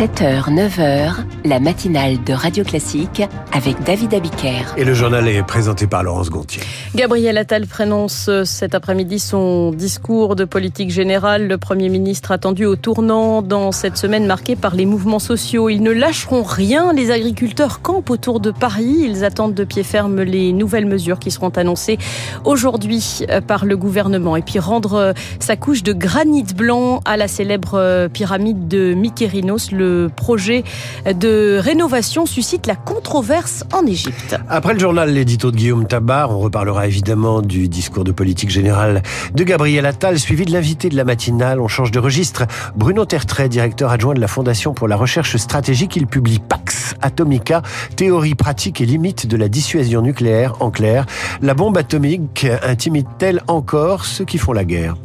7h, 9h, la matinale de Radio Classique avec David Abiker. Et le journal est présenté par Laurence Gontier. Gabriel Attal prononce cet après-midi son discours de politique générale. Le Premier ministre attendu au tournant dans cette semaine marquée par les mouvements sociaux. Ils ne lâcheront rien. Les agriculteurs campent autour de Paris. Ils attendent de pied ferme les nouvelles mesures qui seront annoncées aujourd'hui par le gouvernement. Et puis rendre sa couche de granit blanc à la célèbre pyramide de Mykérinos le projet de rénovation suscite la controverse en Égypte. Après le journal L'édito de Guillaume Tabar, on reparlera évidemment du discours de politique générale de Gabriel Attal, suivi de l'invité de la matinale. On change de registre. Bruno Tertrais, directeur adjoint de la Fondation pour la recherche stratégique, il publie Pax Atomica, théorie pratique et limite de la dissuasion nucléaire. En clair, la bombe atomique intimide-t-elle encore ceux qui font la guerre?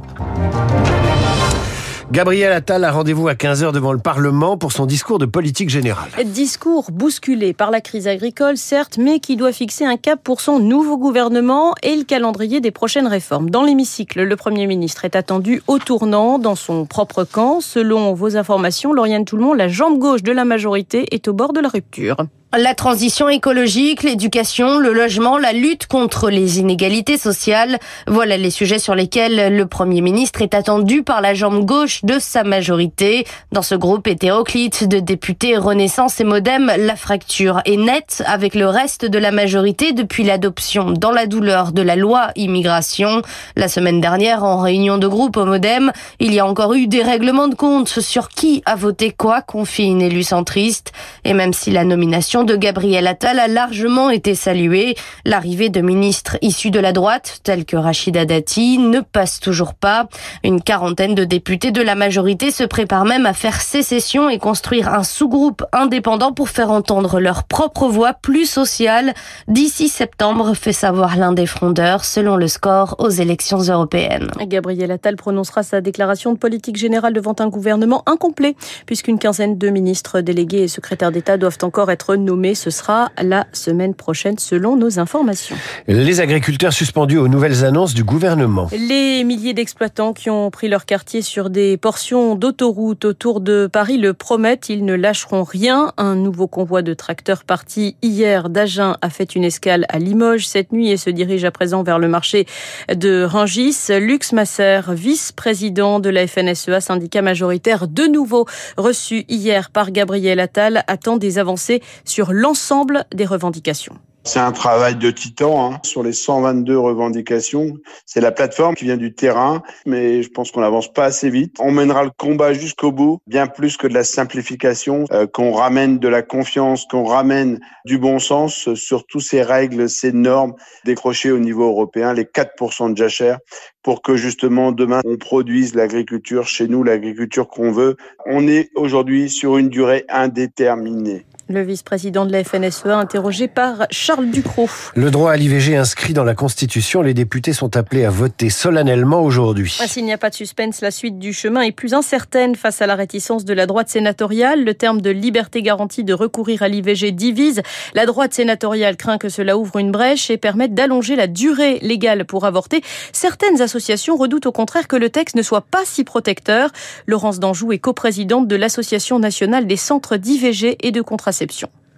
Gabriel Attal a rendez-vous à 15h devant le Parlement pour son discours de politique générale. Discours bousculé par la crise agricole, certes, mais qui doit fixer un cap pour son nouveau gouvernement et le calendrier des prochaines réformes. Dans l'hémicycle, le Premier ministre est attendu au tournant dans son propre camp. Selon vos informations, Lauriane Tout-le-Monde, la jambe gauche de la majorité est au bord de la rupture. La transition écologique, l'éducation, le logement, la lutte contre les inégalités sociales, voilà les sujets sur lesquels le Premier ministre est attendu par la jambe gauche de sa majorité. Dans ce groupe hétéroclite de députés Renaissance et Modem, la fracture est nette avec le reste de la majorité depuis l'adoption dans la douleur de la loi immigration. La semaine dernière, en réunion de groupe au Modem, il y a encore eu des règlements de compte sur qui a voté quoi, confie une élue centriste. Et même si la nomination de Gabriel Attal a largement été saluée. L'arrivée de ministres issus de la droite, tels que Rachida Dati, ne passe toujours pas. Une quarantaine de députés de la majorité se préparent même à faire sécession et construire un sous-groupe indépendant pour faire entendre leur propre voix plus sociale. D'ici septembre, fait savoir l'un des frondeurs, selon le score aux élections européennes. Gabriel Attal prononcera sa déclaration de politique générale devant un gouvernement incomplet, puisqu'une quinzaine de ministres délégués et secrétaires d'État doivent encore être nommés. Ce sera la semaine prochaine, selon nos informations. Les agriculteurs suspendus aux nouvelles annonces du gouvernement. Les milliers d'exploitants qui ont pris leur quartier sur des portions d'autoroute autour de Paris le promettent. Ils ne lâcheront rien. Un nouveau convoi de tracteurs parti hier d'Agen a fait une escale à Limoges cette nuit et se dirige à présent vers le marché de Rangis. Lux Masser, vice-président de la FNSEA, syndicat majoritaire, de nouveau reçu hier par Gabriel Attal, attend des avancées sur l'ensemble des revendications. C'est un travail de titan hein. sur les 122 revendications. C'est la plateforme qui vient du terrain, mais je pense qu'on n'avance pas assez vite. On mènera le combat jusqu'au bout, bien plus que de la simplification, euh, qu'on ramène de la confiance, qu'on ramène du bon sens sur toutes ces règles, ces normes décrochées au niveau européen, les 4% de jachère, pour que justement demain on produise l'agriculture chez nous, l'agriculture qu'on veut. On est aujourd'hui sur une durée indéterminée. Le vice-président de la FNSEA interrogé par Charles Ducrot. Le droit à l'IVG inscrit dans la Constitution, les députés sont appelés à voter solennellement aujourd'hui. Ah, s'il n'y a pas de suspense, la suite du chemin est plus incertaine face à la réticence de la droite sénatoriale. Le terme de liberté garantie de recourir à l'IVG divise. La droite sénatoriale craint que cela ouvre une brèche et permette d'allonger la durée légale pour avorter. Certaines associations redoutent au contraire que le texte ne soit pas si protecteur. Laurence Danjou est coprésidente de l'Association nationale des centres d'IVG et de contraception.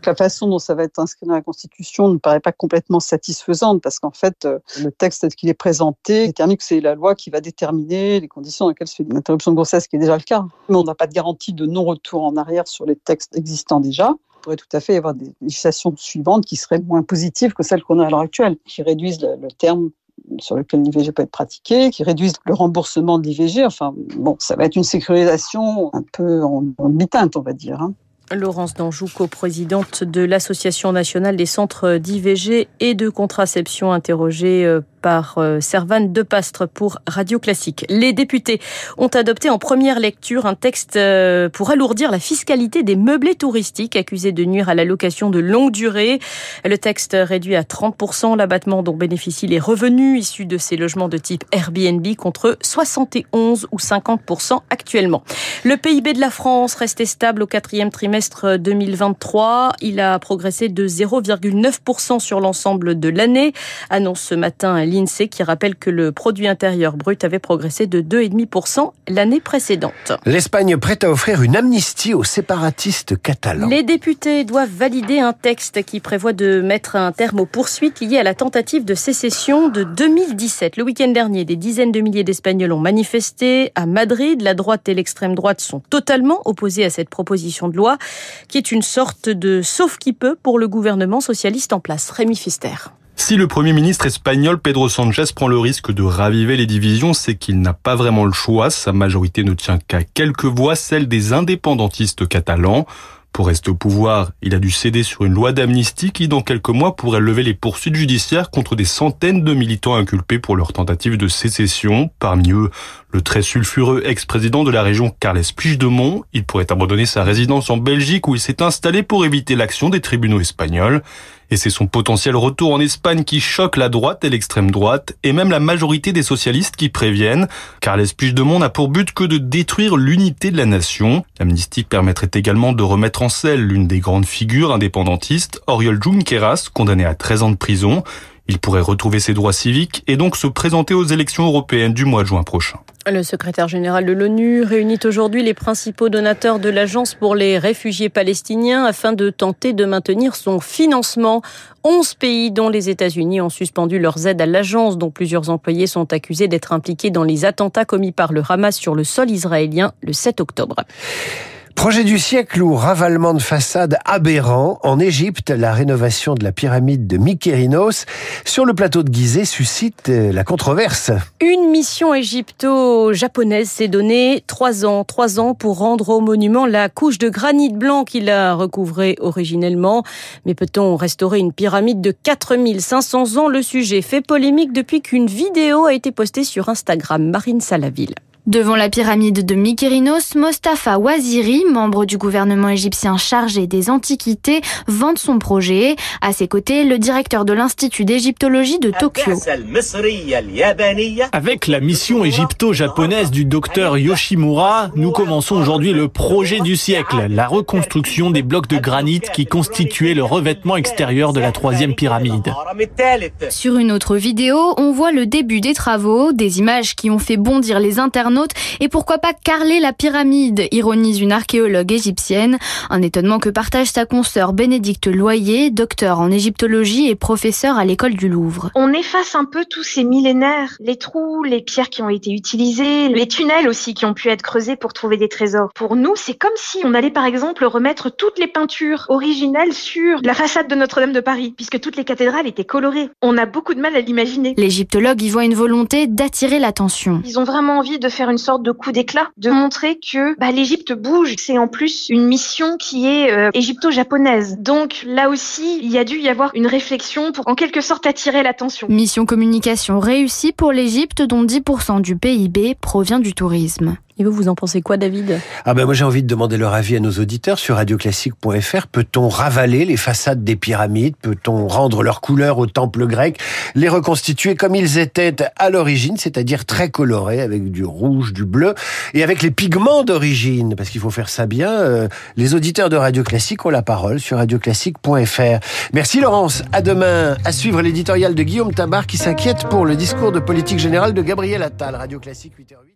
La façon dont ça va être inscrit dans la Constitution ne paraît pas complètement satisfaisante parce qu'en fait, euh, le texte tel qu'il est présenté détermine que c'est la loi qui va déterminer les conditions dans lesquelles se fait une interruption de grossesse, qui est déjà le cas. Mais on n'a pas de garantie de non-retour en arrière sur les textes existants déjà. Il pourrait tout à fait y avoir des législations suivantes qui seraient moins positives que celles qu'on a à l'heure actuelle, qui réduisent le, terme sur lequel l'IVG peut être pratiqué, qui réduisent le remboursement de l'IVG. Enfin, bon, ça va être une sécurisation un peu en, en on va dire. Hein. Laurence Danjou, coprésidente de l'Association nationale des centres d'IVG et de contraception, interrogée par Servane Depastre pour Radio Classique. Les députés ont adopté en première lecture un texte pour alourdir la fiscalité des meublés touristiques accusés de nuire à la location de longue durée. Le texte réduit à 30% l'abattement dont bénéficient les revenus issus de ces logements de type Airbnb contre 71 ou 50% actuellement. Le PIB de la France restait stable au quatrième trimestre 2023. Il a progressé de 0,9% sur l'ensemble de l'année, annonce ce matin l'INSEE qui rappelle que le produit intérieur brut avait progressé de 2,5% l'année précédente. L'Espagne prête à offrir une amnistie aux séparatistes catalans. Les députés doivent valider un texte qui prévoit de mettre un terme aux poursuites liées à la tentative de sécession de 2017. Le week-end dernier, des dizaines de milliers d'Espagnols ont manifesté à Madrid. La droite et l'extrême droite sont totalement opposés à cette proposition de loi qui est une sorte de sauf qui peut pour le gouvernement socialiste en place. Rémi Fister. Si le Premier ministre espagnol Pedro Sanchez prend le risque de raviver les divisions, c'est qu'il n'a pas vraiment le choix. Sa majorité ne tient qu'à quelques voix, celle des indépendantistes catalans. Pour rester au pouvoir, il a dû céder sur une loi d'amnistie qui, dans quelques mois, pourrait lever les poursuites judiciaires contre des centaines de militants inculpés pour leur tentative de sécession. Parmi eux, le très sulfureux ex-président de la région Carles Puigdemont. Il pourrait abandonner sa résidence en Belgique où il s'est installé pour éviter l'action des tribunaux espagnols. Et c'est son potentiel retour en Espagne qui choque la droite et l'extrême droite, et même la majorité des socialistes qui préviennent. Carles Puigdemont n'a pour but que de détruire l'unité de la nation. L'amnistie permettrait également de remettre en selle l'une des grandes figures indépendantistes, Oriol Junqueras, condamné à 13 ans de prison. Il pourrait retrouver ses droits civiques et donc se présenter aux élections européennes du mois de juin prochain. Le secrétaire général de l'ONU réunit aujourd'hui les principaux donateurs de l'Agence pour les réfugiés palestiniens afin de tenter de maintenir son financement. 11 pays, dont les États-Unis, ont suspendu leurs aides à l'agence, dont plusieurs employés sont accusés d'être impliqués dans les attentats commis par le Hamas sur le sol israélien le 7 octobre. Projet du siècle ou ravalement de façade aberrant. En Égypte, la rénovation de la pyramide de Mykérinos sur le plateau de Gizeh suscite euh, la controverse. Une mission égypto-japonaise s'est donnée trois ans, trois ans pour rendre au monument la couche de granit blanc qu'il a recouvré originellement. Mais peut-on restaurer une pyramide de 4500 ans? Le sujet fait polémique depuis qu'une vidéo a été postée sur Instagram. Marine Salaville. Devant la pyramide de Mykérinos, Mostafa Waziri, membre du gouvernement égyptien chargé des antiquités, vante son projet. À ses côtés, le directeur de l'Institut d'égyptologie de Tokyo. Avec la mission égypto-japonaise du docteur Yoshimura, nous commençons aujourd'hui le projet du siècle, la reconstruction des blocs de granit qui constituaient le revêtement extérieur de la troisième pyramide. Sur une autre vidéo, on voit le début des travaux, des images qui ont fait bondir les internautes et pourquoi pas carler la pyramide, ironise une archéologue égyptienne. Un étonnement que partage sa consoeur Bénédicte Loyer, docteur en égyptologie et professeur à l'école du Louvre. On efface un peu tous ces millénaires, les trous, les pierres qui ont été utilisées, les tunnels aussi qui ont pu être creusés pour trouver des trésors. Pour nous, c'est comme si on allait par exemple remettre toutes les peintures originelles sur la façade de Notre-Dame de Paris, puisque toutes les cathédrales étaient colorées. On a beaucoup de mal à l'imaginer. L'égyptologue y voit une volonté d'attirer l'attention. Ils ont vraiment envie de faire une sorte de coup d'éclat, de montrer que bah, l'Égypte bouge. C'est en plus une mission qui est euh, égypto-japonaise. Donc là aussi, il y a dû y avoir une réflexion pour en quelque sorte attirer l'attention. Mission communication réussie pour l'Égypte dont 10% du PIB provient du tourisme. Et vous, vous en pensez quoi, David? Ah ben moi j'ai envie de demander leur avis à nos auditeurs sur radioclassique.fr. Peut-on ravaler les façades des pyramides? Peut-on rendre leur couleur au temple grec? Les reconstituer comme ils étaient à l'origine, c'est-à-dire très colorés, avec du rouge, du bleu, et avec les pigments d'origine, parce qu'il faut faire ça bien. Euh, les auditeurs de Radio Classique ont la parole sur radioclassique.fr. Merci Laurence. À demain. À suivre l'éditorial de Guillaume Tabar qui s'inquiète pour le discours de politique générale de Gabriel Attal. Radio Classique 8h08.